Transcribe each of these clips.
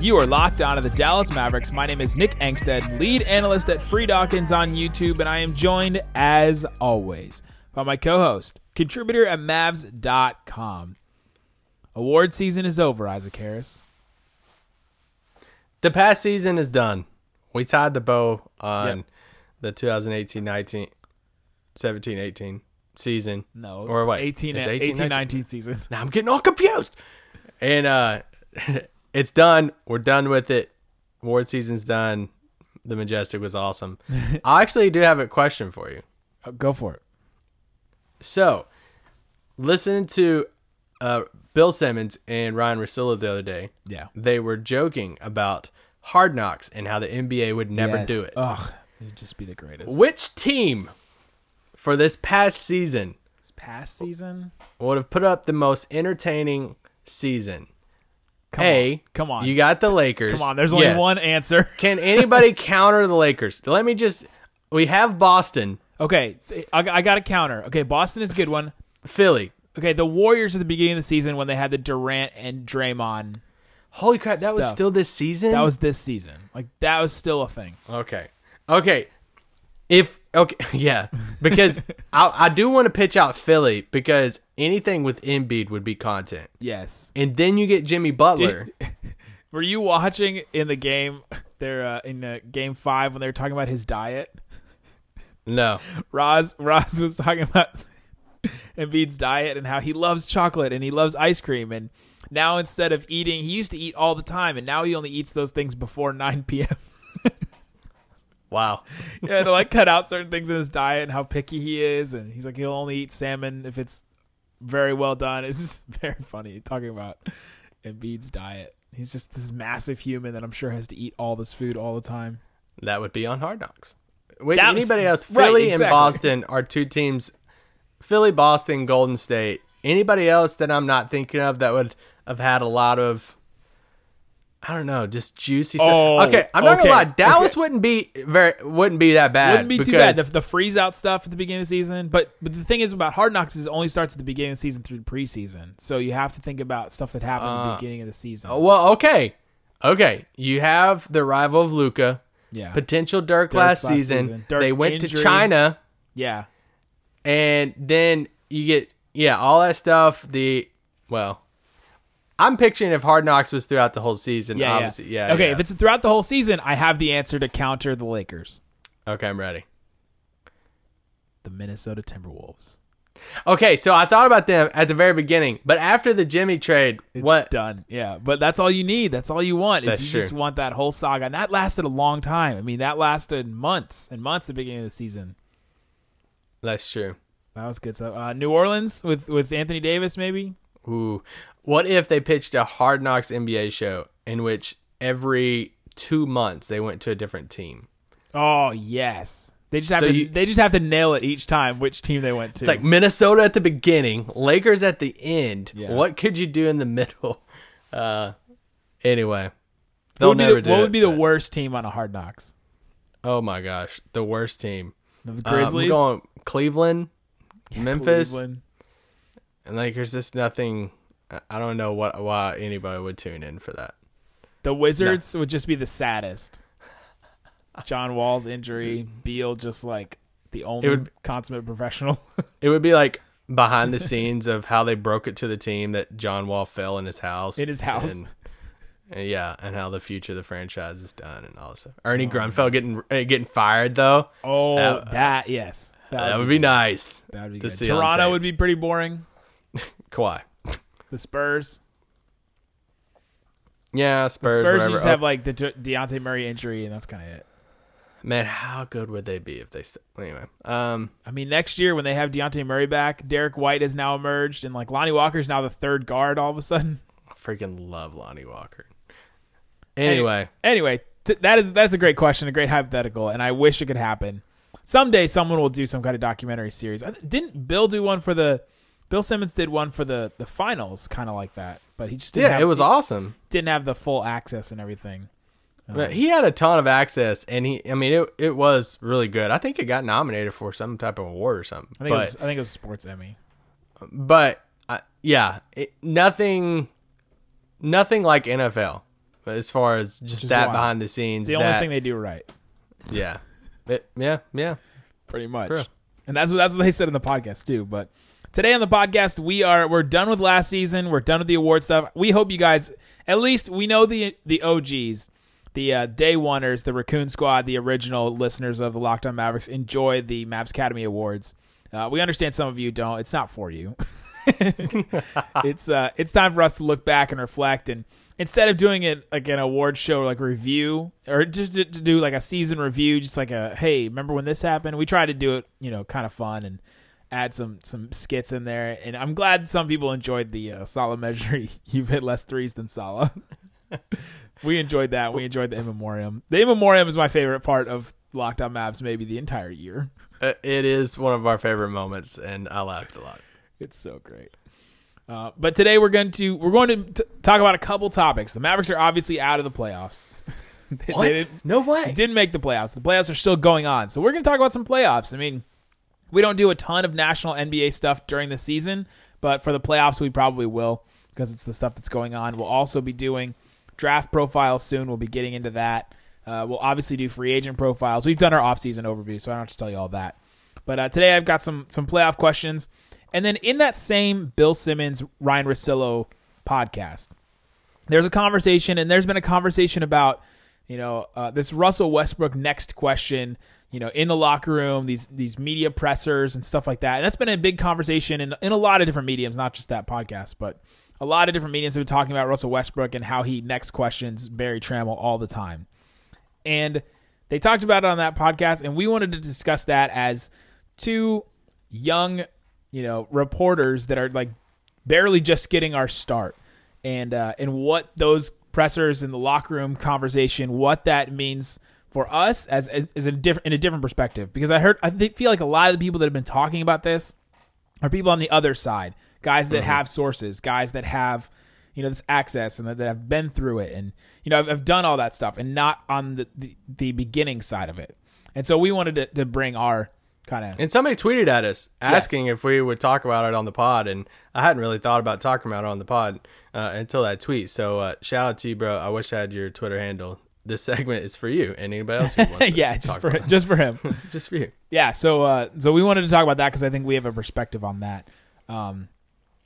You are locked on to the Dallas Mavericks. My name is Nick Angstadt, lead analyst at Free Dawkins on YouTube, and I am joined, as always, by my co host, contributor at Mavs.com. Award season is over, Isaac Harris. The past season is done. We tied the bow on Yep. the 2018 19, 17 18 season. No, Or what? 18, It's 18, 18, 19 season. Now I'm getting all confused. And uh it's done. We're done with it. Award season's done. The Majestic was awesome. I actually do have a question for you. Oh, Go for it. So, listening to uh, Bill Simmons and Ryan Russillo the other day, Yeah. they were joking about Hard Knocks and how the NBA would never Yes. do it. Ugh, it'd just be the greatest. Which team for this past season This past season? would have put up the most entertaining season? Come A, on. Come on. You got the Lakers. Come on. There's only Yes. one answer. Can anybody counter the Lakers? Let me just. We have Boston, Okay, I got a counter. Okay, Boston is a good one. Philly. Okay, the Warriors at the beginning of the season when they had the Durant and Draymond, Holy crap! That was still this season. that was this season. Like that was still a thing. Okay. Okay. If okay, yeah, because I I do want to pitch out Philly because anything with Embiid would be content, Yes. and then you get Jimmy Butler. Were you watching in the game there uh, in uh, game five when they were talking about his diet? No, Roz Roz was talking about Embiid's diet and how he loves chocolate and he loves ice cream and now instead of eating, he used to eat all the time and now he only eats those things before 9 p.m. wow. yeah, to like cut out certain things in his diet and how picky he is, and he's like he'll only eat salmon if it's very well done. It's just very funny talking about Embiid's diet. He's just this massive human that I'm sure has to eat all this food all the time. That would be on Hard Knocks. Wait, That was- anybody else? right, Philly and. Boston are two teams. Philly, Boston, Golden State. Anybody else that I'm not thinking of that would have had a lot of, I don't know, just juicy stuff. Oh, okay, I'm not okay, gonna lie. Dallas okay. wouldn't be very, wouldn't be that bad. Wouldn't be because too bad the, the freeze out stuff at the beginning of the season, but but the thing is about Hard Knocks is it only starts at the beginning of the season through the preseason, so you have to think about stuff that happened at the Uh, beginning of the season. Well, okay, okay. You have the rival of Luka, yeah, potential Dirk, Dirk's last, last season. season. Dirk they went injury. to China. yeah. and then you get yeah all that stuff the well i'm picturing if hard knocks was throughout the whole season Yeah, obviously yeah. yeah, Okay, yeah. if it's throughout the whole season, I have the answer to counter the Lakers, okay i'm ready the Minnesota Timberwolves. okay so i thought about them at the very beginning but after the jimmy trade It's what done. Yeah, but that's all you need. That's all you want. Is That's you true. just want that whole saga, and that lasted a long time. I mean, that lasted months and months at the beginning of the season. that's true That was good stuff. Uh, New Orleans with with Anthony Davis, maybe. ooh what if they pitched a hard knocks nba show in which every two months they went to a different team Oh yes, they just have So to. you- they just have to nail it each time which team they went to. it's like minnesota at the beginning lakers at the end Yeah. what could you do in the middle uh anyway what they'll never the, do what it, would be the but- worst team on a Hard Knocks? Oh my gosh, the worst team. The Uh, Grizzlies, going Cleveland, Memphis, Cleveland. and like there's just nothing. I- don't know what why anybody would tune in for that. The Wizards would just be the saddest. John Wall's injury, Beal just like the only would- consummate professional. It would be like behind the scenes of how they broke it to the team that John Wall fell in his house. In his house. And, and yeah, and how the future of the franchise is done and all this stuff. Ernie Grunfeld getting uh, getting fired though. oh, That- that, yes, That would be nice. That would be good. Toronto would be pretty boring. Kawhi. The Spurs, Yeah, the Spurs. Spurs whatever. just have like the De- Dejounte Murray injury, and that's kind of it. man, how good would they be if they? St- anyway, um, I mean, next year when they have Dejounte Murray back, Derrick White has now emerged, and like Lonnie Walker's now the third guard all of a sudden. I freaking love Lonnie Walker. Anyway, Anyway, t- that is that's a great question, a great hypothetical, and I wish it could happen. someday someone will do some kind of documentary series. I- Didn't Bill do one for the? Bill Simmons did one for the the finals, kind of like that, but he just didn't Yeah, have, it was he awesome. didn't have the full access and everything. But he had a ton of access, and he, I mean, it it was really good. I think it got nominated for some type of award or something. I think but it was, I think it was a sports Emmy. but uh, yeah, it, nothing, nothing like NFL. As far as just is that wild. behind the scenes, The only thing they do right, yeah, It- yeah, yeah. pretty much. True. And that's what that's what they said in the podcast too. But today on the podcast, we are we're done with last season. We're done with the award stuff. We hope you guys at least we know the the OGs, the uh, day oneers, the Raccoon Squad, the original listeners of the Locked On Mavericks enjoy the Mavs Academy Awards. Uh, we understand some of you don't. It's not for you. it's uh, it's time for us to look back and reflect and instead of doing it like an award show like review or just to, to do like a season review just like a hey remember when this happened we try to do it you know kind of fun and add some some skits in there and i'm glad some people enjoyed the uh, Salah Mejri you've hit less threes than Salah we enjoyed that we enjoyed the in memoriam the in memoriam is my favorite part of lockdown maps maybe the entire year Uh, It is one of our favorite moments, and I laughed a lot. It's so great. Uh, but today we're going to we're going to t- talk about a couple topics. The Mavericks are obviously out of the playoffs. They- they No they way. didn't make the playoffs. The playoffs are still going on. So we're going to talk about some playoffs. I mean, we don't do a ton of national NBA stuff during the season, but for the playoffs we probably will because it's the stuff that's going on. We'll also be doing draft profiles soon. We'll be getting into that. Uh, we'll obviously do free agent profiles. We've done our offseason overview, so I don't have to tell you all that. But uh, today I've got some some playoff questions, and then in that same Bill Simmons Ryan Russillo podcast, there's a conversation, and there's been a conversation about you know uh, this Russell Westbrook next question. You know, in the locker room, these these media pressers and stuff like that, and that's been a big conversation in in a lot of different mediums, not just that podcast, but a lot of different mediums have been talking about Russell Westbrook and how he next questions Berry Tramel all the time. And they talked about it on that podcast and we wanted to discuss that as two young you know reporters that are like barely just getting our start. And uh, and what those pressers in the locker room conversation what that means for us as as a different in a different perspective because i heard i think, feel like a lot of the people that have been talking about this are people on the other side guys that have sources guys that have you know this access and that, that have been through it and you know I've, I've done all that stuff and not on the, the the beginning side of it and so we wanted to, to bring our kind of And somebody tweeted at us asking if we would talk about it on the pod, and I hadn't really thought about talking about it on the pod uh, until that tweet. So uh, shout out to you, bro. I wish I had your Twitter handle. This segment is for you. And anybody else who wants to yeah just for just for him. Just for you. yeah so uh so we wanted to talk about that because i think we have a perspective on that. Um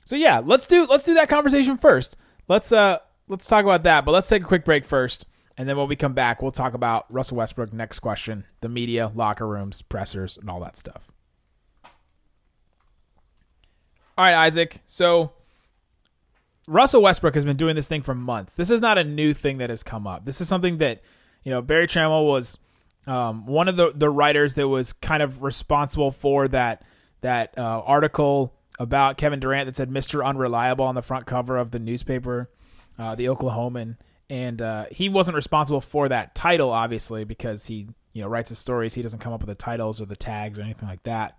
so yeah let's do let's do that conversation first. Let's uh let's talk about that but let's take a quick break first and then when we come back we'll talk about russell westbrook next question the media locker rooms pressers and all that stuff. All right isaac so Russell Westbrook has been doing this thing for months. This is not a new thing that has come up. This is something that, you know, Berry Tramel was um, one of the, the writers that was kind of responsible for that that uh, article about Kevin Durant that said Mr. Unreliable on the front cover of the newspaper, uh, the Oklahoman. And uh, he wasn't responsible for that title, obviously, because he you know writes his stories. He doesn't come up with the titles or the tags or anything like that.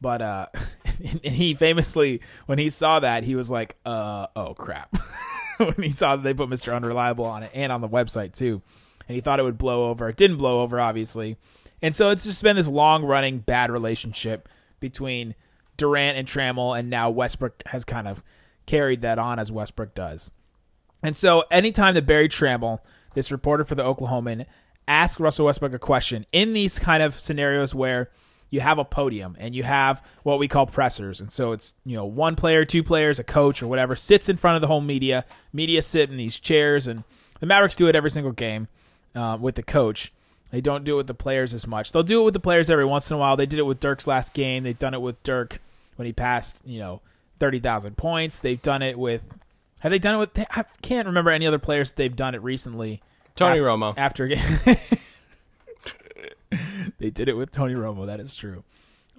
But uh, and he famously, when he saw that, he was like, uh, "Oh crap!" when he saw that they put Mister Unreliable on it and on the website too, and he thought it would blow over. It didn't blow over, obviously, and so it's just been this long-running bad relationship between Durant and Tramel, and now Westbrook has kind of carried that on as Westbrook does. And so, anytime that Berry Tramel, this reporter for the Oklahoman, asks Russell Westbrook a question in these kind of scenarios where you have a podium and you have what we call pressers, and so it's you know one player, two players, a coach or whatever sits in front of the whole media. Media sit in these chairs, and the Mavericks do it every single game uh, with the coach. They don't do it with the players as much. They'll do it with the players every once in a while. They did it with Dirk's last game. They've done it with Dirk when he passed, you know, thirty thousand points. They've done it with. Have they done it with? I can't remember any other players that they've done it recently. Tony Af- Romo. After they did it with Tony Romo. That is true.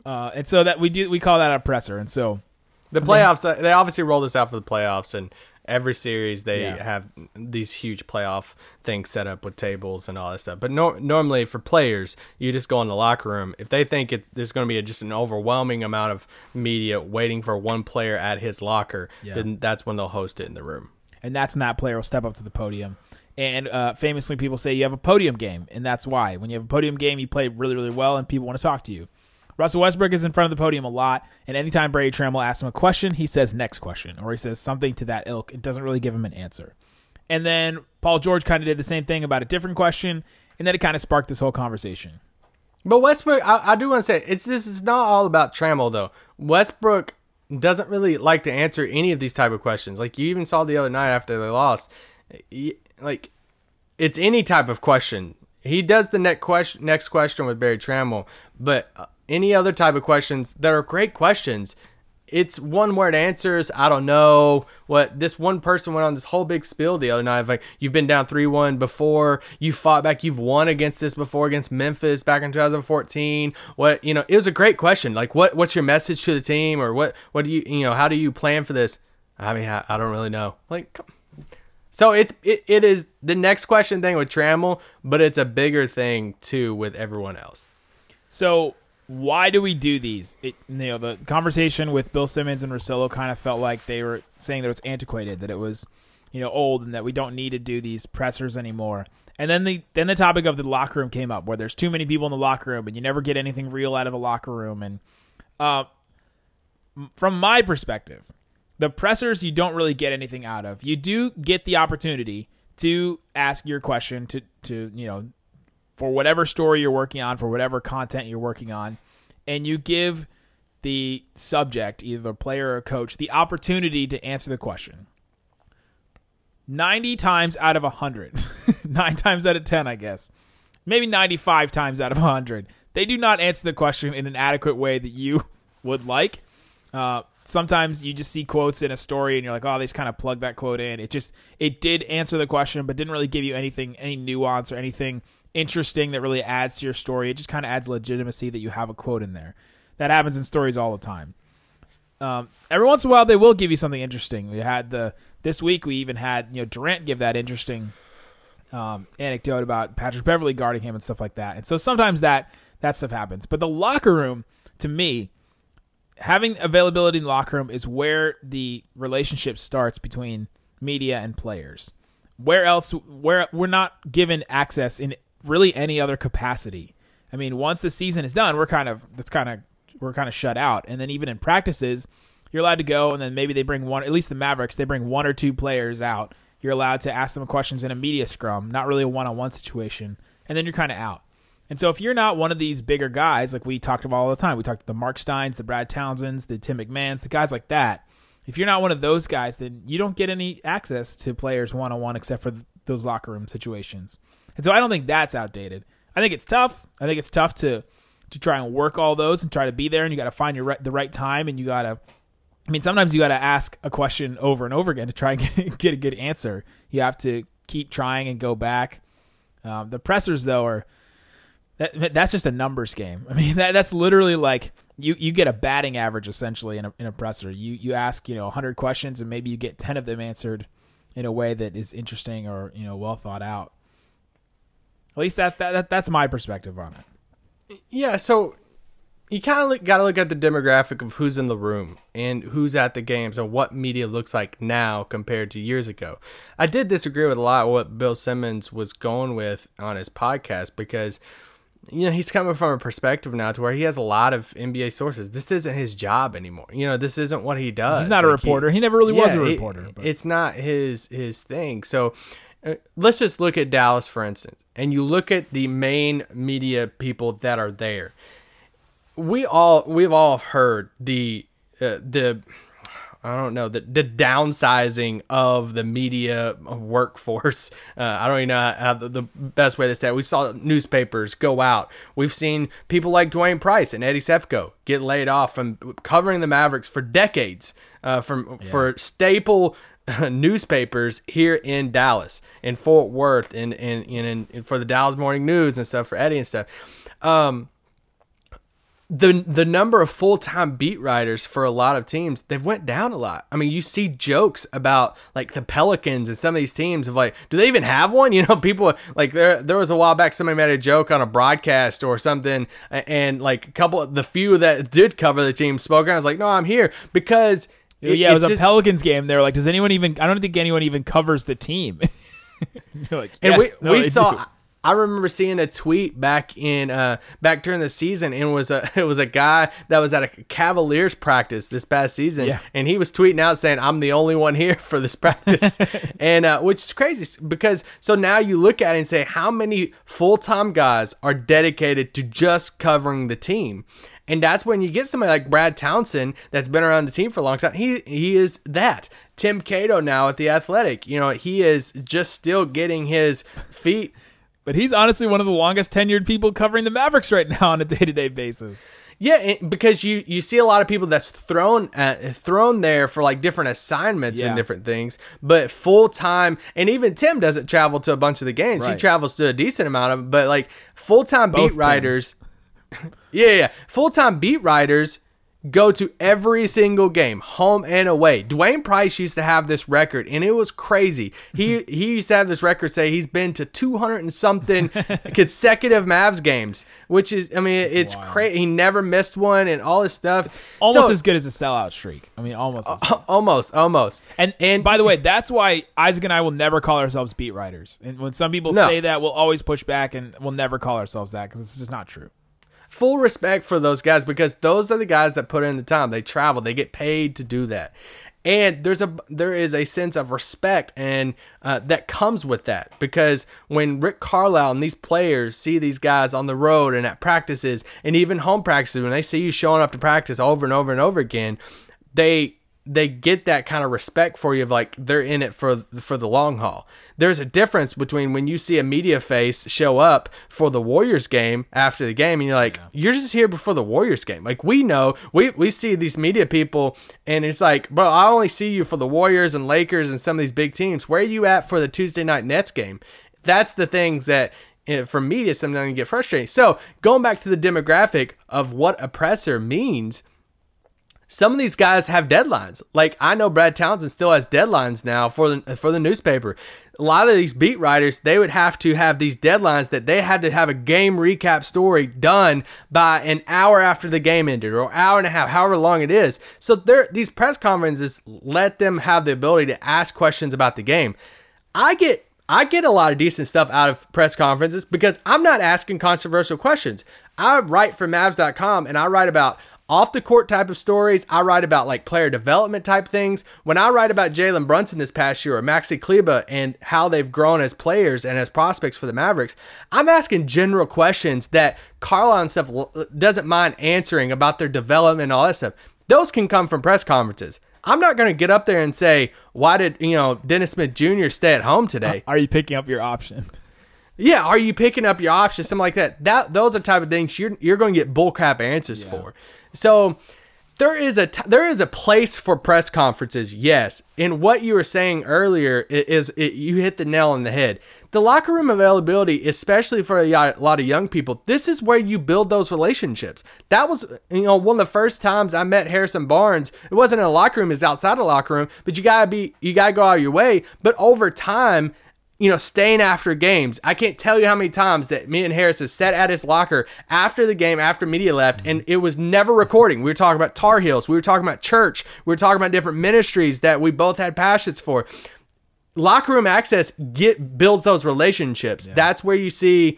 Uh, and so that we do we call that a presser. And so The playoffs, they obviously roll this out for the playoffs, and every series they Yeah. have these huge playoff things set up with tables and all that stuff. But no, normally for players, you just go in the locker room. If they think it, there's going to be a, just an overwhelming amount of media waiting for one player at his locker, Yeah. then that's when they'll host it in the room. and that's when that player will step up to the podium. And uh, famously, people say you have a podium game, and that's why. When you have a podium game, you play really, really well, and people want to talk to you. Russell Westbrook is in front of the podium a lot, and anytime Berry Tramel asks him a question, he says next question, or he says something to that ilk. It doesn't really give him an answer. And then Paul George kind of did the same thing about a different question, and then it kind of sparked this whole conversation. But Westbrook, I, I do want to say it's this is not all about Tramel though. Westbrook doesn't really like to answer any of these type of questions. Like you even saw the other night after they lost, like it's any type of question. He does the next question, next question with Berry Tramel, but uh, any other type of questions that are great questions. It's one word answers. I don't know what this one person went on this whole big spiel the other night. Like you've been down three one before, you fought back, you've won against this before against Memphis back in 2014. What you know, it was a great question. Like what what's your message to the team, or what what do you you know how do you plan for this? I mean I, I don't really know. Like come, so it's it, it is the next question thing with Tramel, but it's a bigger thing too with everyone else. So why do we do these? It, you know, the conversation with Bill Simmons and Russillo kind of felt like they were saying that it was antiquated, that it was, you know, old, and that we don't need to do these pressers anymore. And then the then the topic of the locker room came up, where there's too many people in the locker room, and you never get anything real out of a locker room. And uh, from my perspective, the pressers you don't really get anything out of. You do get the opportunity to ask your question to to you know for whatever story you're working on, for whatever content you're working on, and you give the subject, either the player or coach, the opportunity to answer the question. 90 times out of 100, 9 times out of 10, I guess, maybe 95 times out of 100, they do not answer the question in an adequate way that you would like. Uh, sometimes you just see quotes in a story and you're like, oh, they just kind of plug that quote in. It just, it did answer the question, but didn't really give you anything, any nuance or anything interesting that really adds to your story. It just kind of adds legitimacy that you have a quote in there. That happens in stories all the time. Um, every once in a while, they will give you something interesting. We had the this week. We even had you know Durant give that interesting um, anecdote about Patrick Beverly guarding him and stuff like that. And so sometimes that that stuff happens. But the locker room, to me, having availability in the locker room is where the relationship starts between media and players. Where else? Where we're not given access in really any other capacity. I mean, once the season is done, we're kind of that's kind of we're kind of shut out. And then even in practices, you're allowed to go, and then maybe they bring one. At least the Mavericks, they bring one or two players out. You're allowed to ask them questions in a media scrum, not really a one-on-one situation, and then you're kind of out. And so if you're not one of these bigger guys, like we talked about all the time, we talked to the Mark Steins, the Brad Townsends, the Tim McMahons, the guys like that. If you're not one of those guys, then you don't get any access to players one on one except for th- those locker room situations. And so I don't think that's outdated. I think it's tough. I think it's tough to to try and work all those and try to be there, and you got to find your right, the right time, and you got to. I mean, sometimes you got to ask a question over and over again to try and get, get a good answer. You have to keep trying and go back. Um, the pressers, though, are that, that's just a numbers game. I mean, that, that's literally like you, you get a batting average essentially in a, in a presser. You you ask you know 100 questions and maybe you get 10 of them answered in a way that is interesting or you know well thought out. At least that, that, that that's my perspective on it. Yeah, so you kind of got to look at the demographic of who's in the room and who's at the games and what media looks like now compared to years ago. I did disagree with a lot of what Bill Simmons was going with on his podcast because you know he's coming from a perspective now to where he has a lot of NBA sources. This isn't his job anymore. You know, this isn't what he does. He's not a Like, he- reporter. He, never really was a yeah, it- reporter. but- it's not his his thing. So uh, let's just look at Dallas for instance, and you look at the main media people that are there. We all we've all heard the uh, the I don't know the the downsizing of the media workforce. Uh, I don't even know how the, the best way to say it. We saw newspapers go out. We've seen people like Dwain Price and Eddie Sefko get laid off from covering the Mavericks for decades. Uh, from for staple newspapers here in Dallas, in Fort Worth, and and, and, and for the Dallas Morning News and stuff for Eddie and stuff. Um, the the number of full time beat writers for a lot of teams they've went down a lot. I mean, you see jokes about like the Pelicans and some of these teams of like, do they even have one? You know, people like there there was a while back somebody made a joke on a broadcast or something, and like a couple the few that did cover the team spoke. And I was like, no, I'm here because. yeah, it was a Pelicans game. They were like, "Does anyone even?" I don't think anyone even covers the team. like, and we no, we saw. Do. I remember seeing a tweet back in uh, back during the season, and it was a it was a guy that was at a Cavaliers practice this past season, yeah. and he was tweeting out saying, "I'm the only one here for this practice," and uh, which is crazy because so now you look at it and say, how many full time guys are dedicated to just covering the team? And that's when you get somebody like Brad Townsend that's been around the team for a long time. He he is that. Tim Cato now at the Athletic, you know, he is just still getting his feet but he's honestly one of the longest tenured people covering the Mavericks right now on a day to day basis. Yeah, because you you see a lot of people that's thrown uh, thrown there for like different assignments yeah. and different things, but full time. And even Tim doesn't travel to a bunch of the games. Right. He travels to a decent amount of, them, but like full time beat writers. yeah, yeah, full time beat writers go to every single game, home and away. Dwain Price used to have this record, and it was crazy. He he used to have this record say he's been to 200 and something consecutive Mavs games, which is, I mean, That's it's crazy. He never missed one and all this stuff. It's almost so, as good as a sellout streak. I mean, almost. Uh, almost, almost. And and by the way, that's why Isaac and I will never call ourselves beat writers. And when some people no. say that, we'll always push back, and we'll never call ourselves that because it's just not true full respect for those guys because those are the guys that put in the time. They travel, they get paid to do that. And there's a there is a sense of respect and uh, that comes with that because when Rick Carlisle and these players see these guys on the road and at practices and even home practices when they see you showing up to practice over and over and over again, they they get that kind of respect for you of like they're in it for for the long haul. There's a difference between when you see a media face show up for the Warriors game after the game and you're like yeah. you're just here before the Warriors game. Like we know, we we see these media people and it's like, "Bro, I only see you for the Warriors and Lakers and some of these big teams. Where are you at for the Tuesday night Nets game?" That's the things that eh, from media sometimes you get frustrating. So, going back to the demographic of what a presser means, some of these guys have deadlines. Like I know Brad Townsend still has deadlines now for the for the newspaper. A lot of these beat writers, they would have to have these deadlines that they had to have a game recap story done by an hour after the game ended or hour and a half, however long it is. So there these press conferences let them have the ability to ask questions about the game. I get I get a lot of decent stuff out of press conferences because I'm not asking controversial questions. I write for Mavs.com and I write about off the court type of stories. I write about like player development type things. When I write about Jalen Brunson this past year or Maxi Kleber and how they've grown as players and as prospects for the Mavericks, I'm asking general questions that Carlisle and stuff doesn't mind answering about their development and all that stuff. Those can come from press conferences. I'm not going to get up there and say, why did, you know, Dennis Smith Jr. stay at home today? Are you picking up your option? Yeah, are you picking up your options, something like that? That those are type of things you're you're going to get bullcrap answers yeah. for. So there is a t- there is a place for press conferences, yes. And what you were saying earlier is, is it, you hit the nail on the head. The locker room availability, especially for a, a lot of young people, this is where you build those relationships. That was, you know, one of the first times I met Harrison Barnes. It wasn't in a locker room; it's outside a locker room. But you gotta be, you gotta go out of your way. But over time, you know, staying after games. I can't tell you how many times that me and Harris has sat at his locker after the game, after media left, and it was never recording. We were talking about Tar Heels. We were talking about church. We were talking about different ministries that we both had passions for. Locker room access get builds those relationships. Yeah. That's where you see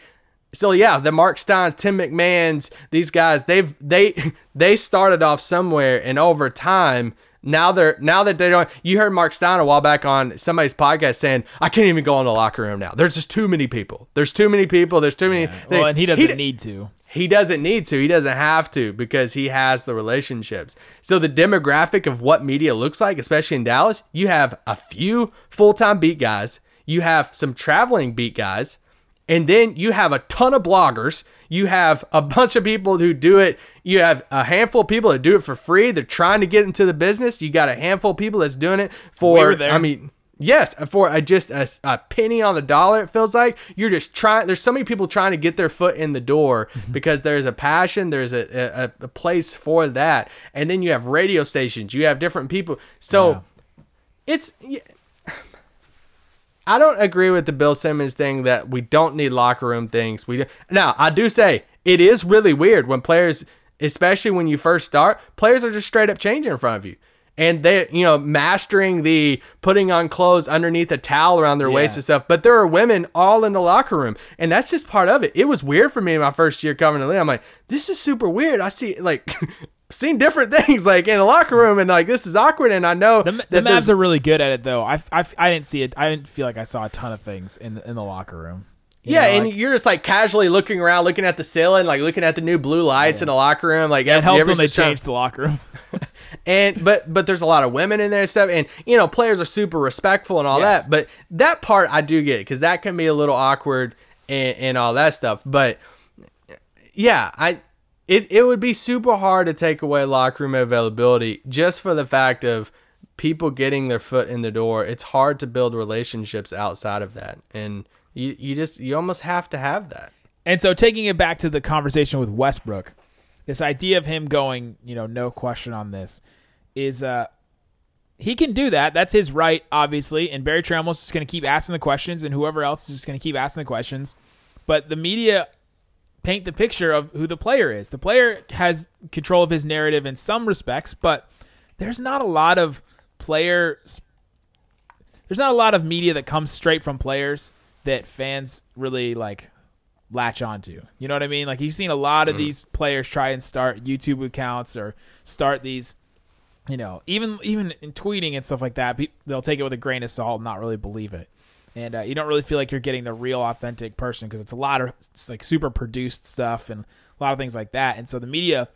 so yeah, the Mark Steins, Tim McMahons, these guys, they've they they started off somewhere and over time now they're now that they don't. You heard Mark Stein a while back on somebody's podcast saying, "I can't even go in the locker room now. There's just too many people. There's too many people. There's too many." Yeah. Well, and he doesn't he, need to. He doesn't need to. He doesn't have to because he has the relationships. So the demographic of what media looks like, especially in Dallas, you have a few full-time beat guys. You have some traveling beat guys and then you have a ton of bloggers. You have a bunch of people who do it. You have a handful of people that do it for free. They're trying to get into the business. You got a handful of people that's doing it for. We I mean, Yes, for a, just a, a penny on the dollar, it feels like you're just trying. There's so many people trying to get their foot in the door Mm-hmm. because there's a passion, there's a, a, a place for that, and then you have radio stations, you have different people. So Yeah. it's. Yeah. I don't agree with the Bill Simmons thing that we don't need locker room things. We do, now I do say it is really weird when players, especially when you first start, players are just straight up changing in front of you. And they, you know, mastering the putting on clothes underneath a towel around their waist and stuff. But there are women all in the locker room, and that's just part of it. It was weird for me in my first year coming to league. I'm like, this is super weird. I see like seen different things like in the locker mm. room, and like this is awkward. And I know The, the Mavs are really good at it, though. I, I, I didn't see it. I didn't feel like I saw a ton of things in the, in the locker room. You Yeah, know, and like- you're just like casually looking around, looking at the ceiling, like looking at the new blue lights in the locker room. Like it helped when they changed the locker room. And but but there's a lot of women in there and stuff, and you know players are super respectful and all Yes. that. But that part I do get because that can be a little awkward and, and all that stuff. But yeah, I it it would be super hard to take away locker room availability just for the fact of people getting their foot in the door. It's hard to build relationships outside of that, and you you just you almost have to have that. And so taking it back to the conversation with Westbrook, this idea of him going, you know, no question on this is uh he can do that. That's his right, obviously. And Berry Tramel's just going to keep asking the questions, and whoever else is just going to keep asking the questions. But the media paint the picture of who the player is. The player has control of his narrative in some respects, but there's not a lot of player. There's not a lot of media that comes straight from players that fans really like latch onto. You know what I mean? Like you've seen a lot of mm-hmm. these players try and start YouTube accounts or start these, you know, even even in tweeting and stuff like that. They'll take it with a grain of salt and not really believe it. And uh, you don't really feel like you're getting the real, authentic person because it's a lot of like super produced stuff and a lot of things like that. And so the media,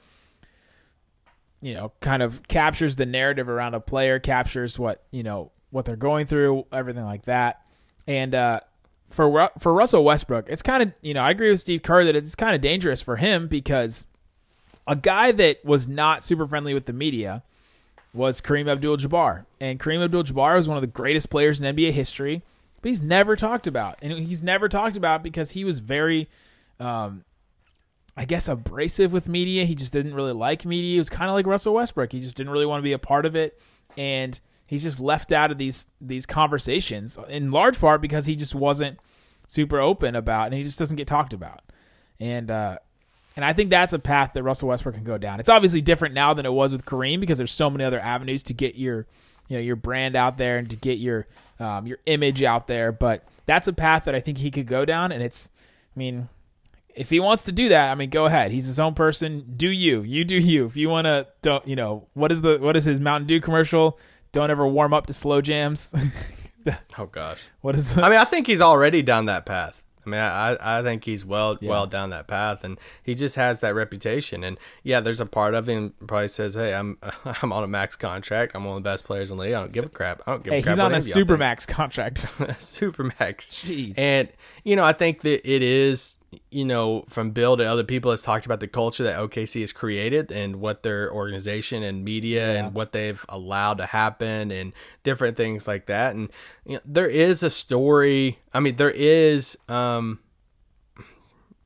you know, kind of captures the narrative around a player, captures what you know what they're going through, everything like that. And uh, for for Russell Westbrook, it's kind of you know I agree with Steve Kerr that it's kind of dangerous for him because a guy that was not super friendly with the media was Kareem Abdul-Jabbar, and Kareem Abdul-Jabbar was one of the greatest players in NBA history, but he's never talked about, and he's never talked about because he was very, um, I guess, abrasive with media. He just didn't really like media. He was kind of like Russell Westbrook. He just didn't really want to be a part of it, and he's just left out of these these conversations in large part because he just wasn't super open about, and he just doesn't get talked about, and. uh and I think that's a path that Russell Westbrook can go down. It's obviously different now than it was with Kareem because there's so many other avenues to get your, you know, your brand out there and to get your, um, your image out there. But that's a path that I think he could go down. And it's, I mean, if he wants to do that, I mean, go ahead. He's his own person. Do you? You do you. If you want to, don't you know what is the what is his Mountain Dew commercial? Don't ever warm up to slow jams. Oh gosh. what is? I mean, I think he's already down that path. I mean, I, I think he's well well down that path, and he just has that reputation. And yeah, there's a part of him probably says, "Hey, I'm I'm on a max contract. I'm one of the best players in the league. I don't give a crap. I don't give hey, a crap." he's on a super max contract. super think." supermax contract. Supermax. Jeez. And you know, I think that it is, you know, from Bill to other people has talked about the culture that OKC has created and what their organization and media and what they've allowed to happen and different things like that. And you know, there is a story. I mean, there is um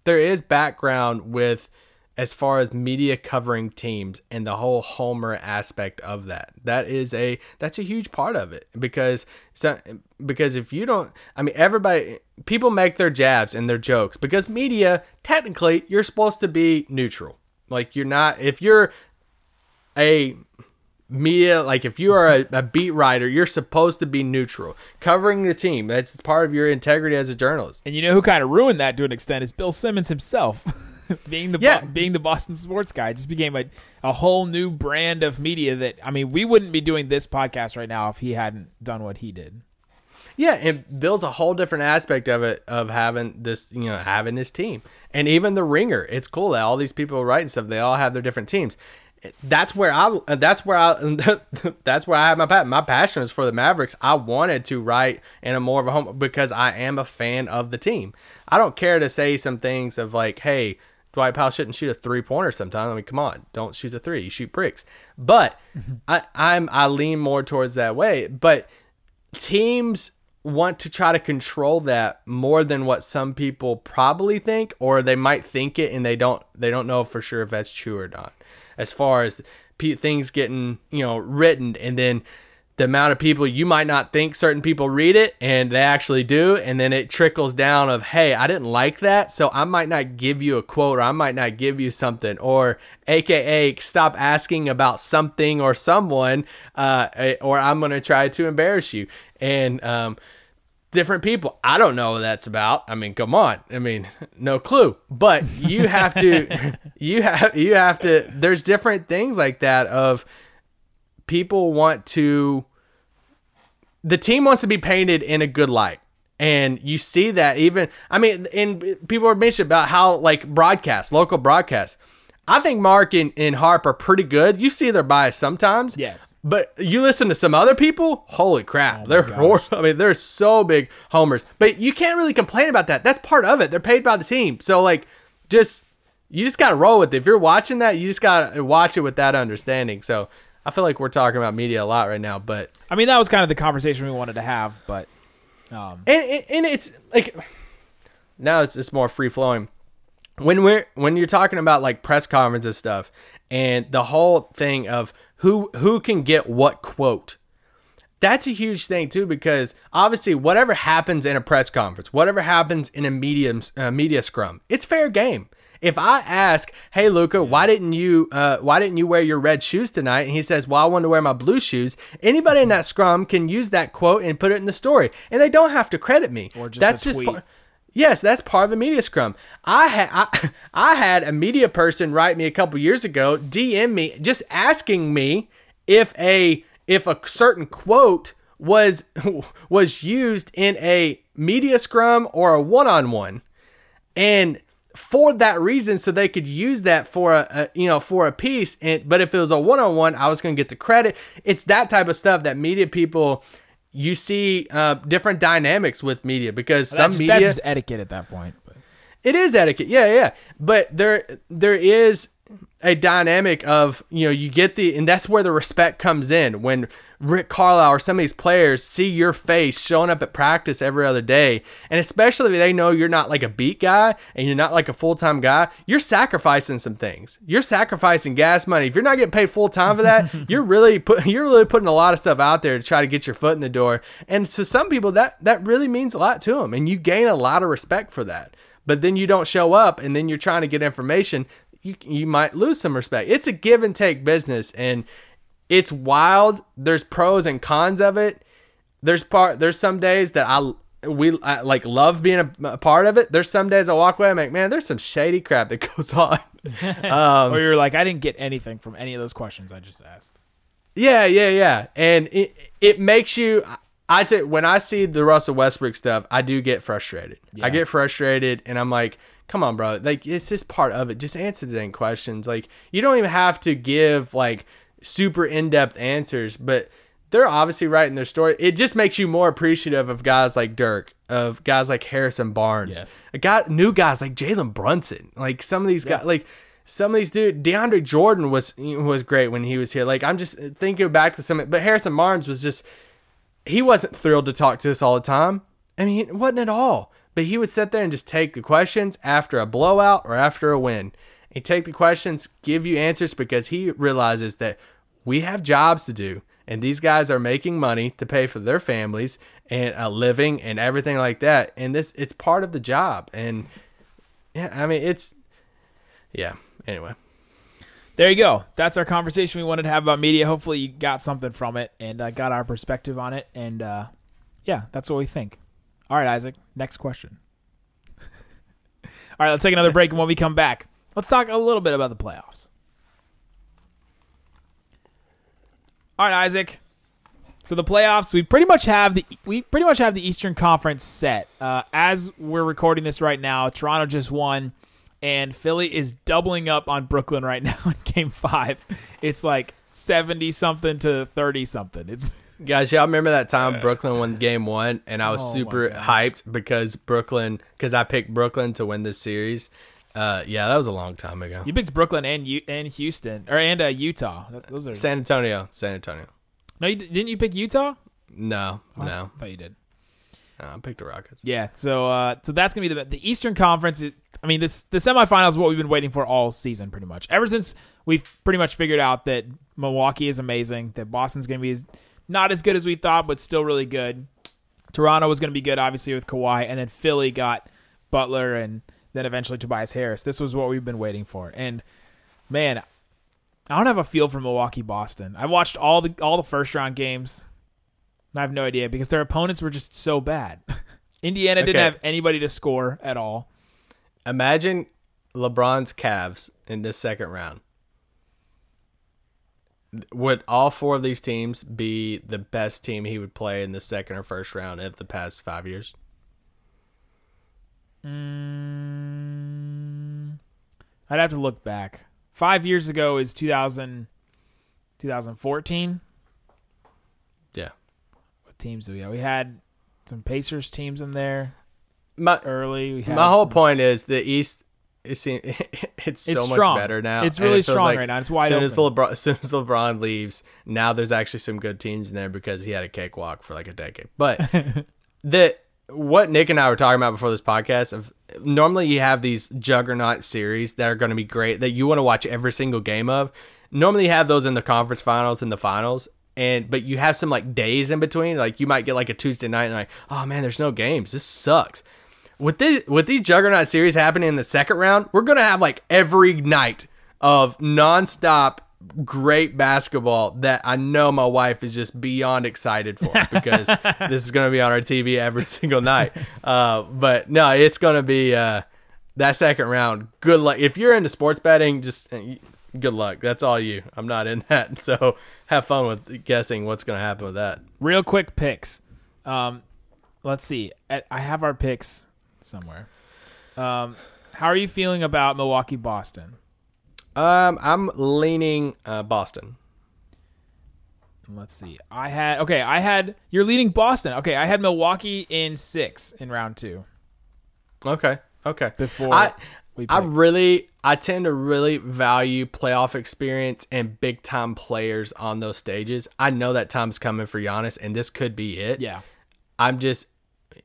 there is background with as far as media covering teams and the whole homer aspect of that. That is a that's a huge part of it because so because if you don't i mean everybody people make their jabs and their jokes because media technically you're supposed to be neutral. Like you're not if you're a media like if you are a, a beat writer you're supposed to be neutral. Covering the team that's part of your integrity as a journalist. And you know who kind of ruined that to an extent is Bill Simmons himself. being the Yeah. being the Boston sports guy just became a, a whole new brand of media that I mean we wouldn't be doing this podcast right now if he hadn't done what he did. Yeah, and Bill's a whole different aspect of it of having this, you know, having his team. And even the ringer. It's cool that all these people write and stuff, they all have their different teams. That's where I that's where I that's where I have my pa- my passion is for the Mavericks. I wanted to write in a more of a home because I am a fan of the team. I don't care to say some things of like, hey, Dwight Powell shouldn't shoot a three pointer sometimes. I mean, come on, don't shoot the three. You shoot bricks. But I, I'm I lean more towards that way. But teams want to try to control that more than what some people probably think or they might think it and they don't they don't know for sure if that's true or not as far as things getting you know written and then the amount of people you might not think certain people read it and they actually do and then it trickles down of hey i didn't like that so i might not give you a quote or i might not give you something or aka stop asking about something or someone uh, or i'm going to try to embarrass you. And um, different people i don't know what that's about. I mean come on. I mean no clue. But you have to you have you have to there's different things like that of people want to the team wants to be painted in a good light. And you see that even i mean and people are mentioning about how like broadcast local broadcast. I think mark and, and harp are pretty good. You see their bias sometimes. Yes. but you listen to some other people holy crap oh they're hor- i mean they're so big homers. But you can't really complain about that. That's part of it. They're paid by the team. So like just you just gotta roll with it. If you're watching that you just gotta watch it with that understanding. So i feel like we're talking about media a lot right now but I mean, that was kind of the conversation we wanted to have, but um, and, and, and it's like now it's it's more free flowing when we're when you're talking about like press conferences stuff and the whole thing of who who can get what quote that's a huge thing too because obviously whatever happens in a press conference whatever happens in a media uh, media scrum it's fair game if I ask, "Hey Luka, why didn't you uh, why didn't you wear your red shoes tonight?" and he says, "Well, I wanted to wear my blue shoes," anybody in that scrum can use that quote and put it in the story, and they don't have to credit me. Or just that's just part. Yes, that's part of a media scrum. I had I, I had a media person write me a couple years ago, DM me, just asking me if a if a certain quote was was used in a media scrum or a one on one, and for that reason, so they could use that for a, a you know for a piece. And but if it was a one on one, I was going to get the credit. It's that type of stuff that media people. You see uh, different dynamics with media because some that's, media that's etiquette at that point. But. it is etiquette. Yeah, yeah. But there there is a dynamic of, you know, you get the and that's where the respect comes in when Rick Carlisle or some of these players see your face showing up at practice every other day. And especially if they know you're not like a beat guy and you're not like a full time guy, you're sacrificing some things. You're sacrificing gas money. If you're not getting paid full time for that, you're really put you're really putting a lot of stuff out there to try to get your foot in the door. And to some people that that really means a lot to them. And you gain a lot of respect for that but then you don't show up and then you're trying to get information, you, you might lose some respect. It's a give and take business and it's wild. There's pros and cons of it. There's part there's some days that I we I, like love being a, a part of it. There's some days I walk away I'm like, man, there's some shady crap that goes on. um, or you're like, I didn't get anything from any of those questions I just asked. Yeah, yeah, yeah. And it it makes you I say when I see the Russell Westbrook stuff, I do get frustrated. I get frustrated and I'm like, come on, bro. Like it's just part of it. Just answer the dang questions. Like you don't even have to give like super in-depth answers, but they're obviously writing their story. It just makes you more appreciative of guys like Dirk, of guys like Harrison Barnes, Yes. a guy, new guys like Jalen Brunson. Like some of these guys, like some of these dude, DeAndre Jordan was was great when he was here. Like I'm just thinking back to some, but Harrison Barnes was just he wasn't thrilled to talk to us all the time. I mean, it wasn't at all. But he would sit there and just take the questions after a blowout or after a win. He'd take the questions, give you answers because he realizes that we have jobs to do. And these guys are making money to pay for their families and a living and everything like that. And this it's part of the job. And yeah, I mean it's yeah. Anyway. There you go. That's our conversation we wanted to have about media. Hopefully, you got something from it and uh, got our perspective on it. And uh, yeah, that's what we think. All right, Isaac. Next question. All right, let's take another break, and when we come back, let's talk a little bit about the playoffs. All right, Isaac. So the playoffs, we pretty much have the we pretty much have the Eastern Conference set. Uh, as we're recording this right now, Toronto just won, and Philly is doubling up on Brooklyn right now in Game Five. It's like seventy something to thirty something. It's Guys, y'all remember that time Brooklyn won game one and I was Oh super hyped because Brooklyn, because I picked Brooklyn to win this series. Uh, yeah, that was a long time ago. you picked Brooklyn and U- and Houston or and uh, Utah. Those are San Antonio, San Antonio. no, you, didn't you pick Utah? No, no, I thought you did. I picked the Rockets. Yeah, so uh, so that's gonna be the the Eastern Conference. Is, I mean, this the semifinals is what we've been waiting for all season, pretty much. Ever since we've pretty much figured out that Milwaukee is amazing, that Boston's gonna be as, not as good as we thought, but still really good. Toronto was gonna be good, obviously with Kawhi, and then Philly got Butler, and then eventually Tobias Harris. This was what we've been waiting for, and man, I don't have a feel for Milwaukee Boston. I watched all the all the first round games. I have no idea because their opponents were just so bad. Indiana didn't have anybody to score at all. Imagine LeBron's Cavs in this second round. Would all four of these teams be the best team he would play in the second or first round of the past five years? Mm, I'd have to look back. Five years ago is 2000, 2014. Yeah. What teams do we have? We had some Pacers teams in there My early. My whole some- point is the East. It seems, it's so It's much better now. It's really it strong like right now. It's wide as soon as. LeBron, as soon as LeBron leaves, now there's actually some good teams in there because he had a cakewalk for like a decade. But the what Nick and I were talking about before this podcast of normally you have these juggernaut series that are going to be great that you want to watch every single game of. Normally you have those in the conference finals and the finals. And but you have some like days in between. Like you might get like a Tuesday night and like, oh man, there's no games. This sucks. With the with these juggernaut series happening in the second round, we're gonna have like every night of nonstop great basketball that I know my wife is just beyond excited for because this is going to be on our TV every single night. Uh, but no, it's going to be uh, that second round. Good luck. If you're into sports betting, just uh, good luck. That's all you. I'm not in that. So have fun with guessing what's going to happen with that. Real quick picks. Um, let's see. I have our picks somewhere. Um, how are you feeling about Milwaukee Boston? Um, I'm leaning uh, Boston. Let's see. I had okay. I had you're leading Boston. Okay, I had Milwaukee in six in round two. Okay. Okay. Before I, I really, I tend to really value playoff experience and big time players on those stages. I know that time's coming for Giannis, and this could be it. Yeah, I'm just,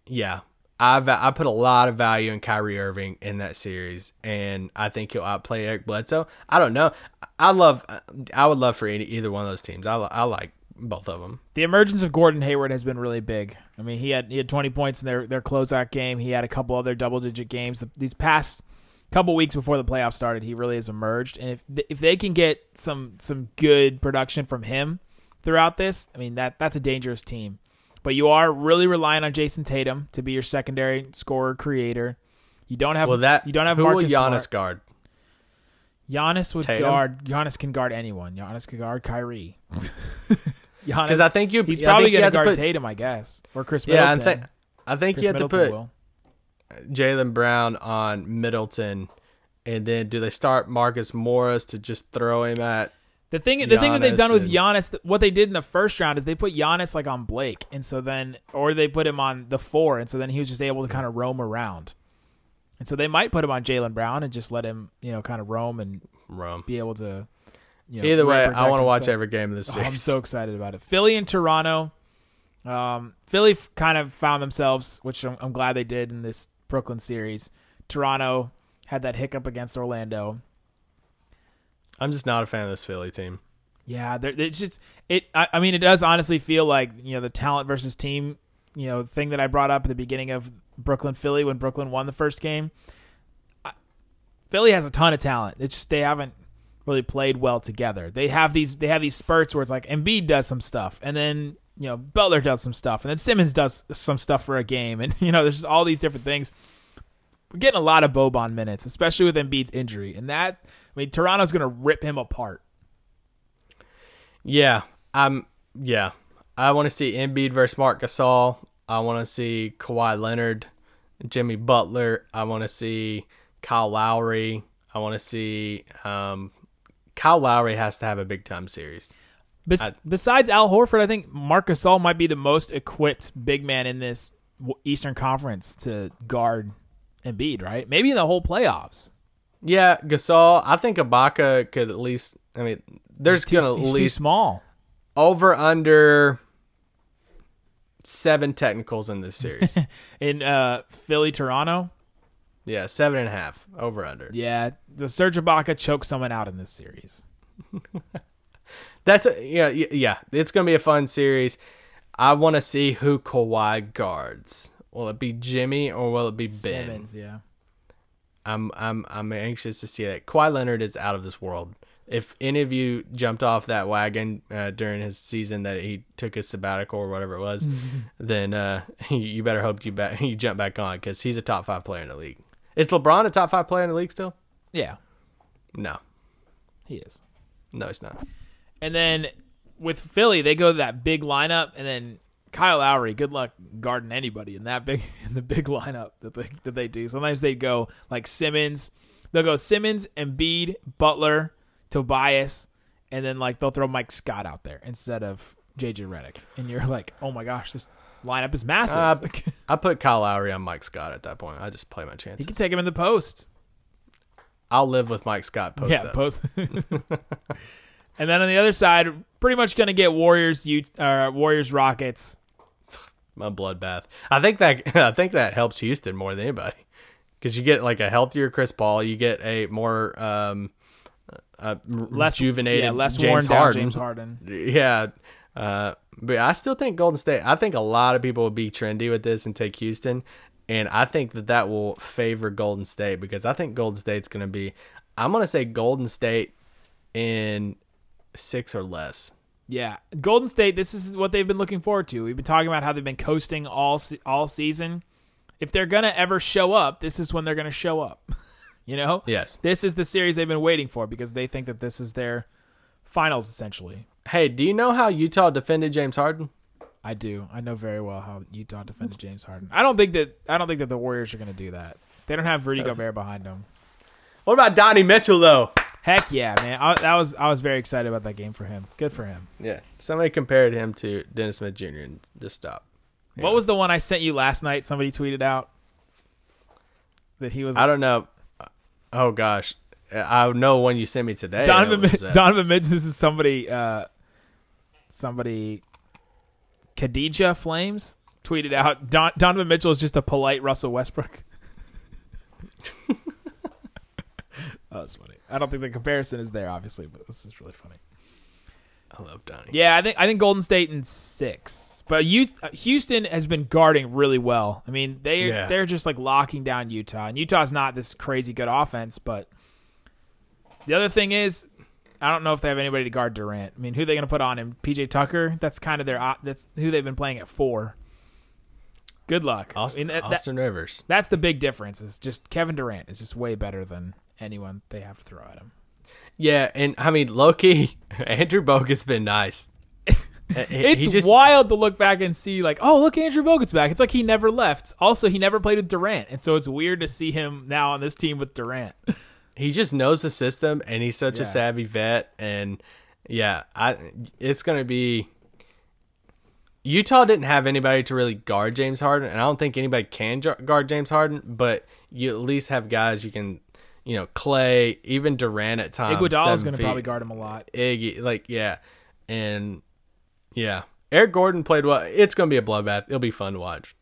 yeah. I I put a lot of value in Kyrie Irving in that series, and I think he'll outplay Eric Bledsoe. I don't know. I love. I would love for any, either one of those teams. I, I like both of them. the emergence of Gordon Hayward has been really big. I mean, he had he had 20 points in their their closeout game. He had a couple other double digit games. These past couple weeks before the playoffs started, he really has emerged. And if if they can get some some good production from him throughout this, I mean that that's a dangerous team. But you are really relying on Jayson Tatum to be your secondary scorer creator. You don't have Well, that you don't have who Marcus will Giannis Smart. guard? Giannis would Tatum? guard. Giannis can guard anyone. Giannis can guard Kyrie. Because I think you. he's probably going to guard put, Tatum, I guess, or Khris Middleton. Yeah, I think. I think Khris you have to put. Uh, Jaylen Brown on Middleton, and then do they start Marcus Morris to just throw him at? The thing, the thing that they've Giannis done with and- Giannis, what they did in the first round is they put Giannis like on Blake, and so then, or they put him on the four, and so then he was just able to kind of roam around. And so they might put him on Jaylen Brown and just let him, you know, kind of roam and roam, be able to. You know, Either way, I want to watch every game of the Oh. I'm so excited about it. Philly and Toronto. Um, Philly f- kind of found themselves, which I'm, I'm glad they did in this Brooklyn series. Toronto had that hiccup against Orlando. I'm just not a fan of this Philly team. Yeah, it's just it. I, I mean, it does honestly feel like you know the talent versus team, you know, thing that I brought up at the beginning of Brooklyn Philly when Brooklyn won the first game. I, Philly has a ton of talent. It's just they haven't really played well together. They have these they have these spurts where it's like Embiid does some stuff, and then you know Butler does some stuff, and then Simmons does some stuff for a game, and you know there's just all these different things. We're getting a lot of Boban minutes, especially with Embiid's injury, and that I mean Toronto's going to rip him apart. Yeah, I'm. Yeah, I want to see Embiid versus Marc Gasol. I want to see Kawhi Leonard, Jimmy Butler. I want to see Kyle Lowry. I want to see. Um, Kyle Lowry has to have a big time series. Bes- I- besides Al Horford, I think Marc Gasol might be the most equipped big man in this Eastern Conference to guard Embiid, right? Maybe in the whole playoffs. Yeah, Gasol. I think Ibaka could at least. I mean, there's He's gonna he's at too least small. over under seven technicals in this series. In uh, Philly, Toronto, yeah, seven and a half over under. yeah, the Serge Ibaka choked someone out in this series. That's a, yeah, yeah. It's gonna be a fun series. I want to see who Kawhi guards. Will it be Jimmy or will it be Ben? Simmons, yeah. I'm I'm I'm anxious to see that. Kawhi Leonard is out of this world. If any of you jumped off that wagon uh, during his season that he took his sabbatical or whatever it was, then uh, you better hope you back you jump back on because he's a top five player in the league. Is LeBron a top five player in the league still? Yeah, No, he is. no, it's not. And then with Philly, they go to that big lineup, and then Kyle Lowry. Good luck guarding anybody in that big in the big lineup that they that they do. Sometimes they go like Simmons. They'll go Simmons, Embiid, Butler, Tobias, and then like they'll throw Mike Scott out there instead of JJ Redick, and you're like, oh my gosh, this lineup is massive. Uh, I put Kyle Lowry on Mike Scott at that point. I just play my chance. you can take him in the post. I'll live with Mike Scott post yeah, ups. post. and then on the other side, pretty much going to get Warriors, uh, Warriors, Rockets. a bloodbath. I think that I think that helps Houston more than anybody because you get like a healthier Chris Paul, you get a more um, uh, Less rejuvenated yeah, less James Harden. James Harden. Yeah, uh, but I still think Golden State. I think a lot of people will be trendy with this and take Houston, and I think that that will favor Golden State because I think Golden State's going to be. I'm going to say Golden State in six or less. Yeah, Golden State. This is what they've been looking forward to. We've been talking about how they've been coasting all all season. If they're gonna ever show up, this is when they're gonna show up. you know, Yes. this is the series they've been waiting for because they think that this is their finals essentially. Hey, do you know how Utah defended James Harden? I do. I know very well how Utah defended James Harden. I don't think that I don't think that the Warriors are gonna do that. They don't have Rudy Gobert behind them. What about Donnie Mitchell though? Heck yeah, man! I, that was I was very excited about that game for him. Good for him. Yeah, somebody compared him to Dennis Smith Jr. and just stop. What was the one I sent you last night? Somebody tweeted out that he was I don't know. Oh gosh, I know one you sent me today. Donovan. What was Mi- that? Donovan Mitchell. This is somebody. Uh, somebody. Khadija Flames tweeted out. Don, Donovan Mitchell is just a polite Russell Westbrook. oh, that's funny. I don't think the comparison is there, obviously, but this is really funny. I love Donnie. Yeah, I think I think Golden State in six, but you, uh, Houston has been guarding really well. I mean, they Yeah. they're just like locking down Utah, and Utah's not this crazy good offense. But the other thing is, I don't know if they have anybody to guard Durant. I mean, who are they going to put on him? PJ Tucker. That's kind of their that's who they've been playing at four. Good luck. Austin, I mean, that- Austin Rivers. that's the big difference. Is just Kevin Durant is just way better than anyone they have to throw at him. Yeah, and I mean Loki. Andrew Bogut's been nice. It's just wild to look back and see, like, oh, look, Andrew Bogut's back. It's like he never left. Also, he never played with Durant, and so it's weird to see him now on this team with Durant. he just knows the system, and he's such Yeah. a savvy vet. And yeah, I it's gonna be. Utah didn't have anybody to really guard James Harden, and I don't think anybody can guard James Harden. But you at least have guys you can, you know, Clay, even Durant at times. Iguodala is going to probably guard him a lot. Iggy, like yeah, and yeah, Eric Gordon played well. It's gonna be a bloodbath. It'll be fun to watch.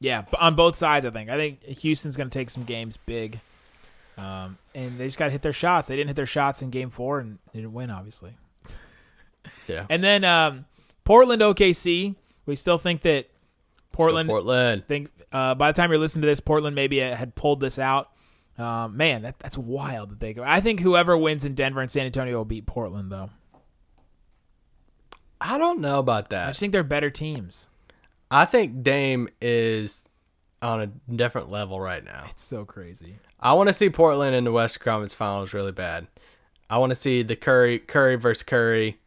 Yeah, on both sides, I think. I think Houston's going to take some games big, um, and they just got to hit their shots. They didn't hit their shots in Game Four and they didn't win, obviously. Yeah, And then um, Portland, OKC. We still think that Portland. Portland. think uh, by the time you're listening to this, Portland maybe had pulled this out. Um, man, that, that's wild that they go. I think whoever wins in Denver and San Antonio will beat Portland, though. I don't know about that. I just think they're better teams. I think Dame is on a different level right now. It's so crazy. I want to see Portland in the Western Conference Finals really bad. I want to see the Curry Curry versus Curry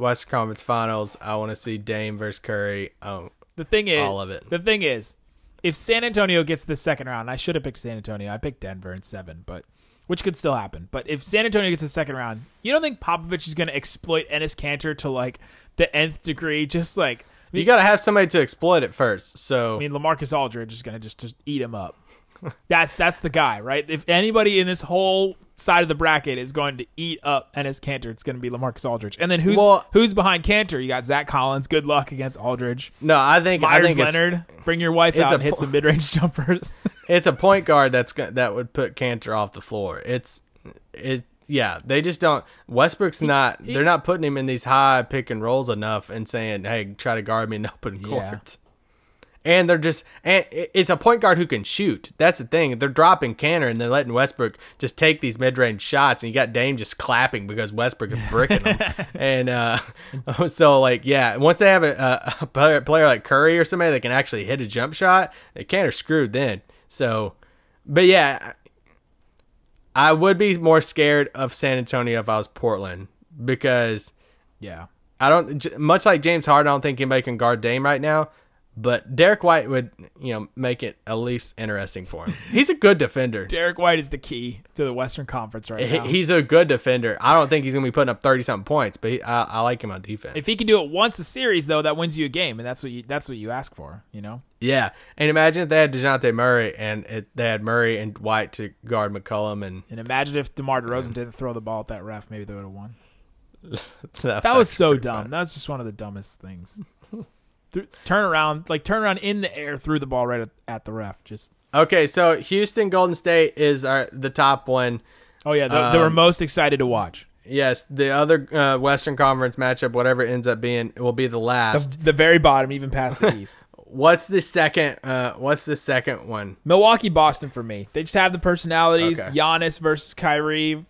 Western Conference Finals. I want to see Dame versus Curry. Oh, The thing is, All of it. The thing is, if San Antonio gets the second round, I should have picked San Antonio. I picked Denver in seven, but which could still happen. But if San Antonio gets the second round, you don't think Popovich is going to exploit Enes Kanter to like the nth degree? Just like you got to have somebody to exploit it first. So I mean, Lamarcus Aldridge is going to just just eat him up. That's that's the guy, right? If anybody in this whole side of the bracket is going to eat up Enes Kanter. It's going to be Lamarcus Aldridge. And then who's Well- who's behind Kanter? You got Zach Collins. Good luck against Aldridge. No, I think I Myers think it's, Leonard. Bring your wife out a and hit some mid range jumpers. it's a point guard that's that would put Kanter off the floor. It's it yeah, they just don't Westbrook's not they're not putting him in these high pick and rolls enough and saying, "Hey, try to guard me in open Yeah. court." And they're just and it's a point guard who can shoot. That's the thing. They're dropping Kanter and they're letting Westbrook just take these mid-range shots and you got Dame just clapping because Westbrook is bricking them. and uh so like yeah, once they have a, a player, player like Curry or somebody that can actually hit a jump shot, they Kanter's screwed then. So but yeah, I would be more scared of San Antonio if I was Portland because yeah. I don't much like James Harden. I don't think anybody can guard Dame right now. But Derrick White would, you know, make it at least interesting for him. He's a good defender. Derrick White is the key to the Western Conference right now. He's a good defender. I don't think he's gonna be putting up thirty something points, but he, I, I like him on defense. if he can do it once a series, though, that wins you a game, and that's what you that's what you ask for. You know. yeah, and imagine if they had Dejounte Murray and it, they had Murray and White to guard McCollum, and And imagine if DeMar DeRozan didn't throw the ball at that ref, maybe they would have won. that, That was so dumb. fun. That was just one of the dumbest things. Th- turn around, like turn around in the air, threw the ball right at, at the ref. Just Okay, so Houston Golden State is our the top one. oh yeah, they, they were Um, most excited to watch. Yes, the other uh, Western Conference matchup, whatever it ends up being, will be the The, last. the very bottom, even past the East. What's the second? Uh, what's the second one? Milwaukee, Boston for me. They just have the personalities. Okay. Giannis versus Kyrie,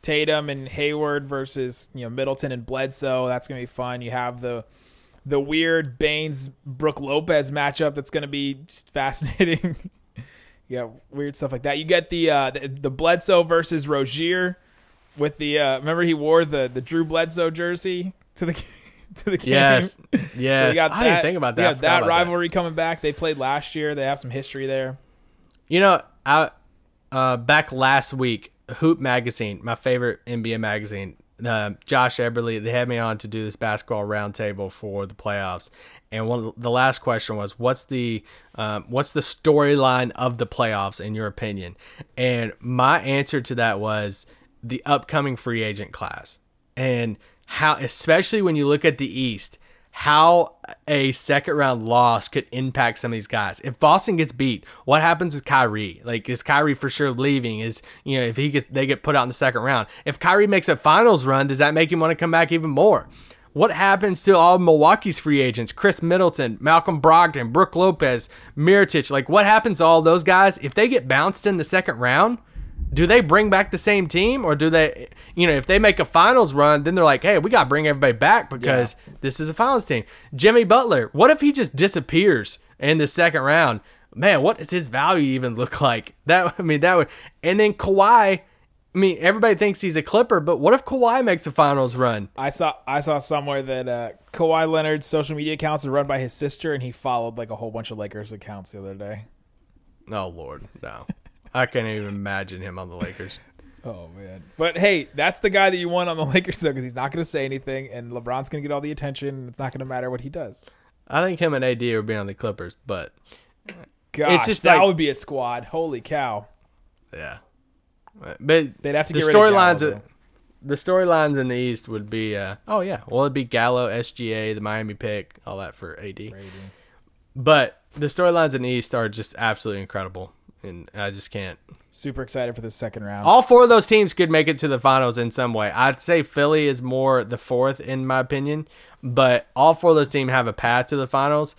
Tatum and Hayward versus you know Middleton and Bledsoe. That's gonna be fun. You have the the weird Baynes Brook Lopez matchup. That's gonna be just fascinating. yeah, weird stuff like that. You get the uh, the, the Bledsoe versus Rozier with the uh, remember he wore the the Drew Bledsoe jersey to the to the game. Yes, So yes. you got I that, didn't think about that. I that rivalry coming back. They played last year. They have some history there. You know, I uh, back last week, Hoop Magazine, my favorite NBA magazine, uh, Josh Eberly, they had me on to do this basketball roundtable for the playoffs. And one the last question was, "What's the um, what's the storyline of the playoffs in your opinion?" And my answer to that was the upcoming free agent class, and how, especially when you look at the East, how a second round loss could impact some of these guys. If Boston gets beat, what happens with Kyrie? Like, is Kyrie for sure leaving? Is you know if he gets they get put out in the second round? If Kyrie makes a finals run, does that make him want to come back even more? What happens to all Milwaukee's free agents? Khris Middleton, Malcolm Brogdon, Brook Lopez, Mirotic. Like, what happens to all those guys if they get bounced in the second round? Do they bring back the same team or do they you know if they make a finals run then they're like hey we got to bring everybody back because this is a finals team. Jimmy butler what if he just disappears in the second round? Man what does his value even look like? That i mean that would and then Kawhi, i mean everybody thinks he's a clipper but what if Kawhi makes a finals run? I saw I saw somewhere that uh, Kawhi Leonard's social media accounts are run by his sister, and he followed like a whole bunch of Lakers accounts the other day. oh lord no i can't even imagine him on the lakers Oh man! But hey, that's the guy that you want on the Lakers though, because he's not going to say anything, and LeBron's going to get all the attention. It's not going to matter what he does. i think him and ad would be on the clippers but Gosh, just that like- would be a squad. Holy cow! yeah but They'd have to the get rid of storylines the storylines in the East would be uh, oh yeah well it'd be Gallo SGA the Miami pick all that for AD but the storylines in the East are just absolutely incredible and I just can't Super excited for the second round. all four of those teams could make it to the finals in some way I'd say Philly is more the fourth in my opinion but all four of those teams have a path to the finals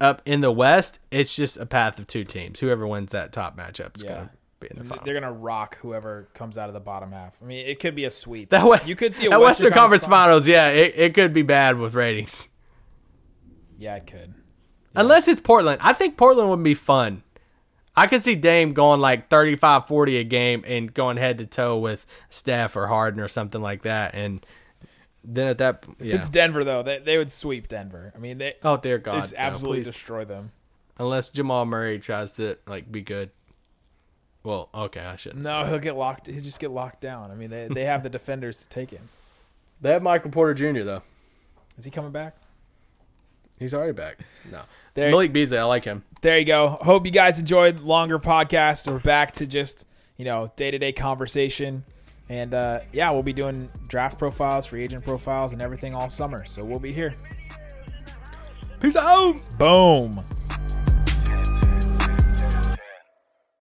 up in the West it's just a path of two teams whoever wins that top matchup is Yeah. gonna be in the finals They're going to rock whoever comes out of the bottom half. I mean, it could be a sweep. That way, you could see a that Western, Conference final. Finals. Yeah, it, it could be bad with ratings. Yeah, it could. Unless it's Portland. I think Portland would be fun. I could see Dame going like 35 40 a game and going head to toe with Steph or Harden or something like that. And then at that, yeah. It's Denver though. They, they would sweep Denver. I mean, they oh, dear God. just no, absolutely please. destroy them. Unless Jamal Murray tries to like be good. Well, okay, I shouldn't. No, he'll get locked. He'll just get locked down. I mean, they they have the defenders to take him. They have Michael Porter Jr., though. Is he coming back? He's already back. No. There, Malik Beasley, I like him. there you go. Hope you guys enjoyed longer podcast. We're back to just you know, day to day conversation. And uh, yeah, we'll be doing draft profiles, free agent profiles, and everything all summer. So we'll be here. Peace out. Boom.